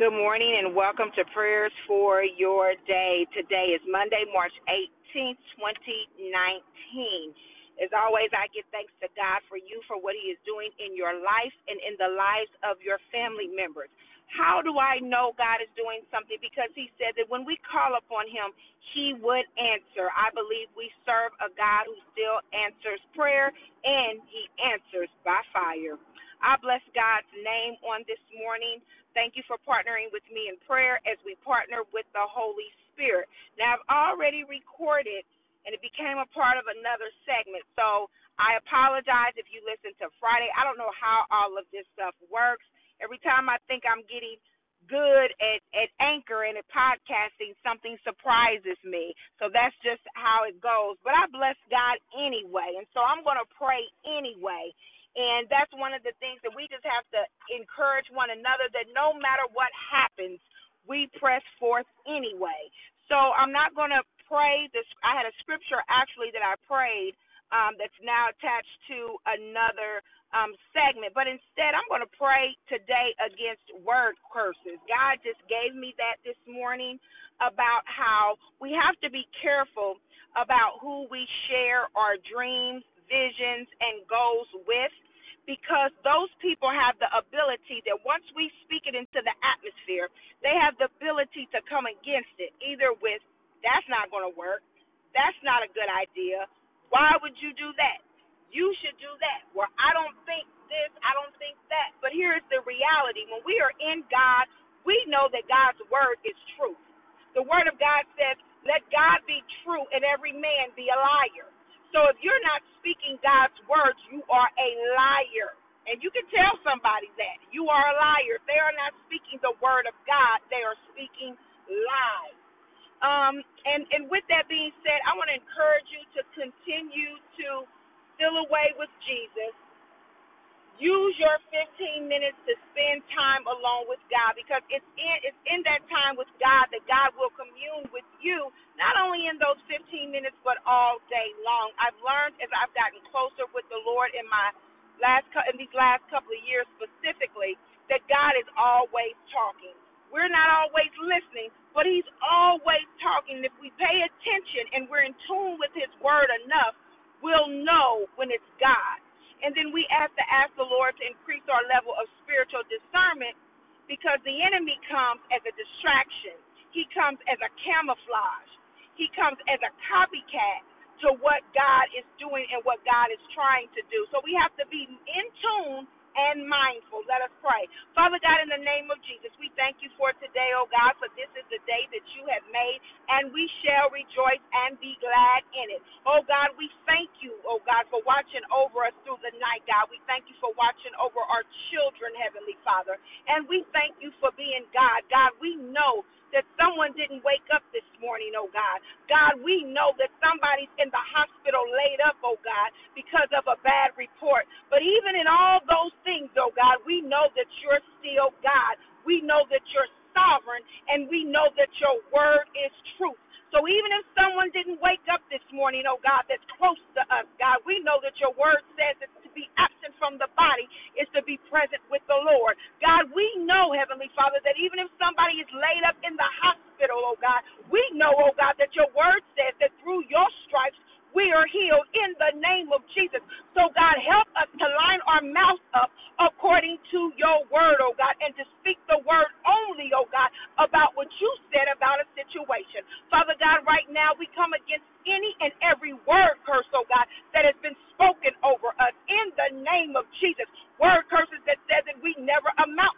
Good morning and welcome to Prayers for Your Day. Today is Monday, March 18th, 2019. As always, I give thanks to God for you for what He is doing in your life and in the lives of your family members. How do I know God is doing something? Because He said that when we call upon Him, He would answer. I believe we serve a God who still answers prayer and He answers by fire. I bless God's name on this morning. Thank you for partnering with me in prayer as we partner with the Holy Spirit. Now, I've already recorded and it became a part of another segment. So I apologize if you listen to Friday. I don't know how all of this stuff works. Every time I think I'm getting good at, at anchor and at podcasting, something surprises me. So that's just how it goes. But I bless God anyway. And so I'm going to pray anyway. And that's one of the things that we just have to encourage one another that no matter what happens, we press forth anyway. So I'm not going to pray this. I had a scripture actually that I prayed um, that's now attached to another um, segment, but instead I'm going to pray today against word curses. God just gave me that this morning about how we have to be careful about who we share our dreams, visions, and goals with because those people have the ability that once we speak it into the atmosphere, they have the ability to come against it, either with, that's not going to work, that's not a good idea, why would you do that? You should do that. Well, I don't think this, I don't think that. But here's the reality when we are in God, we know that God's word is truth. The word of God says, let God be true and every man be a liar. So if you're not speaking God's words, you are a liar. And you can tell somebody that. You are a liar. If they are not speaking the word of God, they are speaking lies. Um, and, and with that being said, I want to encourage you to continue to fill away with Jesus use your 15 minutes to spend time alone with God because it's in it's in that time with God that God will commune with you not only in those 15 minutes but all day long. I've learned as I've gotten closer with the Lord in my last in these last couple of years specifically that God is always talking. We're not always listening, but he's always talking. If we pay attention and we're in tune with his word enough, we'll know when it's God. And then we have to ask the Lord to increase our level of spiritual discernment because the enemy comes as a distraction. He comes as a camouflage. He comes as a copycat to what God is doing and what God is trying to do. So we have to be in tune and mindful. Let us pray. Father God, in the name of Jesus, we thank you for today, oh God, for this is the day that you have and we shall rejoice and be glad in it. Oh God, we thank you, oh God, for watching over us through the night, God. We thank you for watching over our children, Heavenly Father. And we thank you for being God. God, we know that someone didn't wake up this morning, oh God. God, we know that somebody's in the hospital laid up, oh God, because of a bad report. But even in all those things, oh God, we know that you're still God. We know that you're sovereign, and we know that your word is truth. So even if someone didn't wake up this morning, oh God, that's close to us, God, we know that your word says that to be absent from the body is to be present with the Lord. God, we know, Heavenly Father, that even if somebody is laid up in the hospital, oh God, we know, oh God, that your word says that through your stripes we are healed in the name of Jesus. So, God, help us to line our mouth up according to your word, oh God, and to speak the word only, oh God, about what you said about a situation. Father God, right now we come against any and every word curse, oh God, that has been spoken over us in the name of Jesus. Word curses that says that we never amount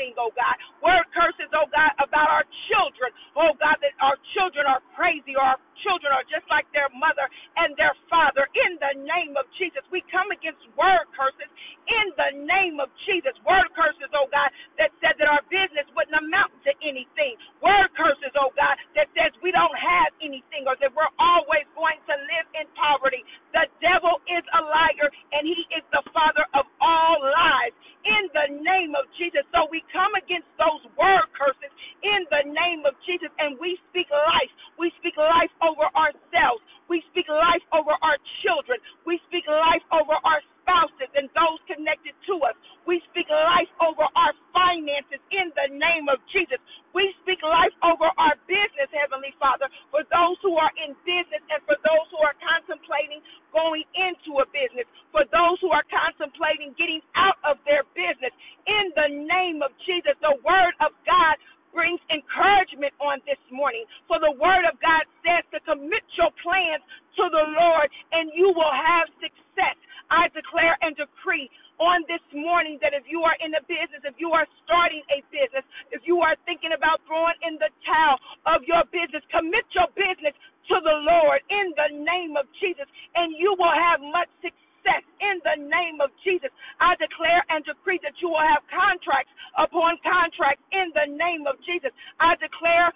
anything, oh God. Word curses, oh God, about our children, oh God, that our children are crazy or our children are just like their mother and their father. In the name of Jesus, we come against word curses in the name of Jesus. Word curses, oh God, that said that our business wouldn't amount to anything. Word curses, oh God, that says we don't have anything or that we're always going to live in poverty. The devil is a liar and he is the father of all lies in the name of Jesus. So we come against those word curses in the name of Jesus and we speak life. We speak life over ourselves. We speak life over our children. We speak life over our spouses and those connected to us. We speak life over our finances in the name of Jesus. We speak life over our business, Heavenly Father, for those who are in business and for those who are contemplating going into a business, for those who are contemplating getting out of their business. In the name of Jesus, the word of God brings encouragement on this morning. For the word of God says to commit your plans to the Lord and you will have success. I declare and decree on this morning that if you are in a business, if you are starting a business, if you are thinking about throwing in the towel of your business, commit your business to the Lord in the name of Jesus, and you will have much success in the name of Jesus. I declare and decree that you will have contracts upon contracts in the name of Jesus. I declare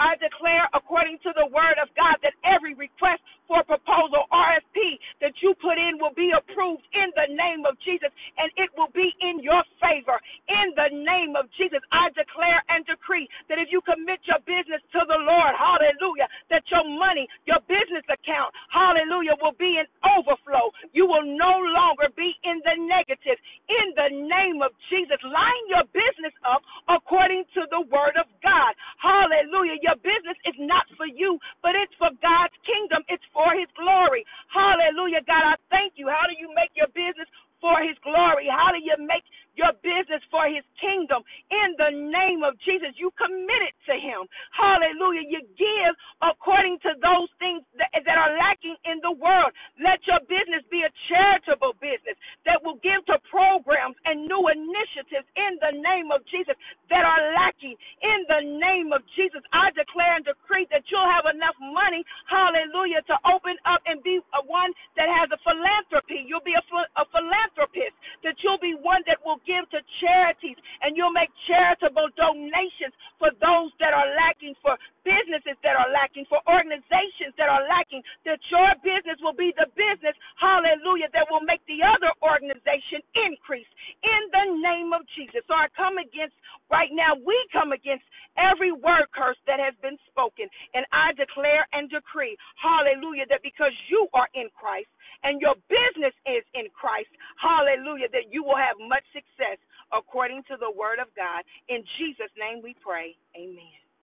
I declare, according to the word of God, that every request for proposal, RFP, that you put in will be approved in the name of Jesus, and it will be in your favor. In the name of Jesus, I declare and decree that if you commit your business to the Lord, hallelujah, that your money, your business account, hallelujah, will be in overflow. You will no longer be in the negative. In the name of Jesus, line your business up according to the word of God. Hallelujah. Your business is not for you, but it's for God's kingdom. It's for his glory. Hallelujah. God, I thank you. How do you make your business for his glory? How do you make your business for his kingdom? In the name of Jesus, you commit it to him. Hallelujah. You give according to those things that, that are lacking in the world. Let your business be a charitable business that will give to programs and new initiatives in the name of Jesus that are lacking. In the name of Jesus, I declare and decree that you'll have enough money, hallelujah, to open up and be a one that has a philanthropy. You'll be a, a philanthropist, you'll be one that will give to charities and you'll make charitable donations for those that are lacking, for businesses that are lacking, for organizations that are lacking, that your business will be the business, hallelujah, that will make the other organization increase in the name of Jesus. So I come against, right now, we come against every word curse that has been spoken. And I declare and decree, hallelujah, that because you are in Christ and your business is in Christ, hallelujah, that you will have much success according to the word of God. In Jesus' name we pray. Amen.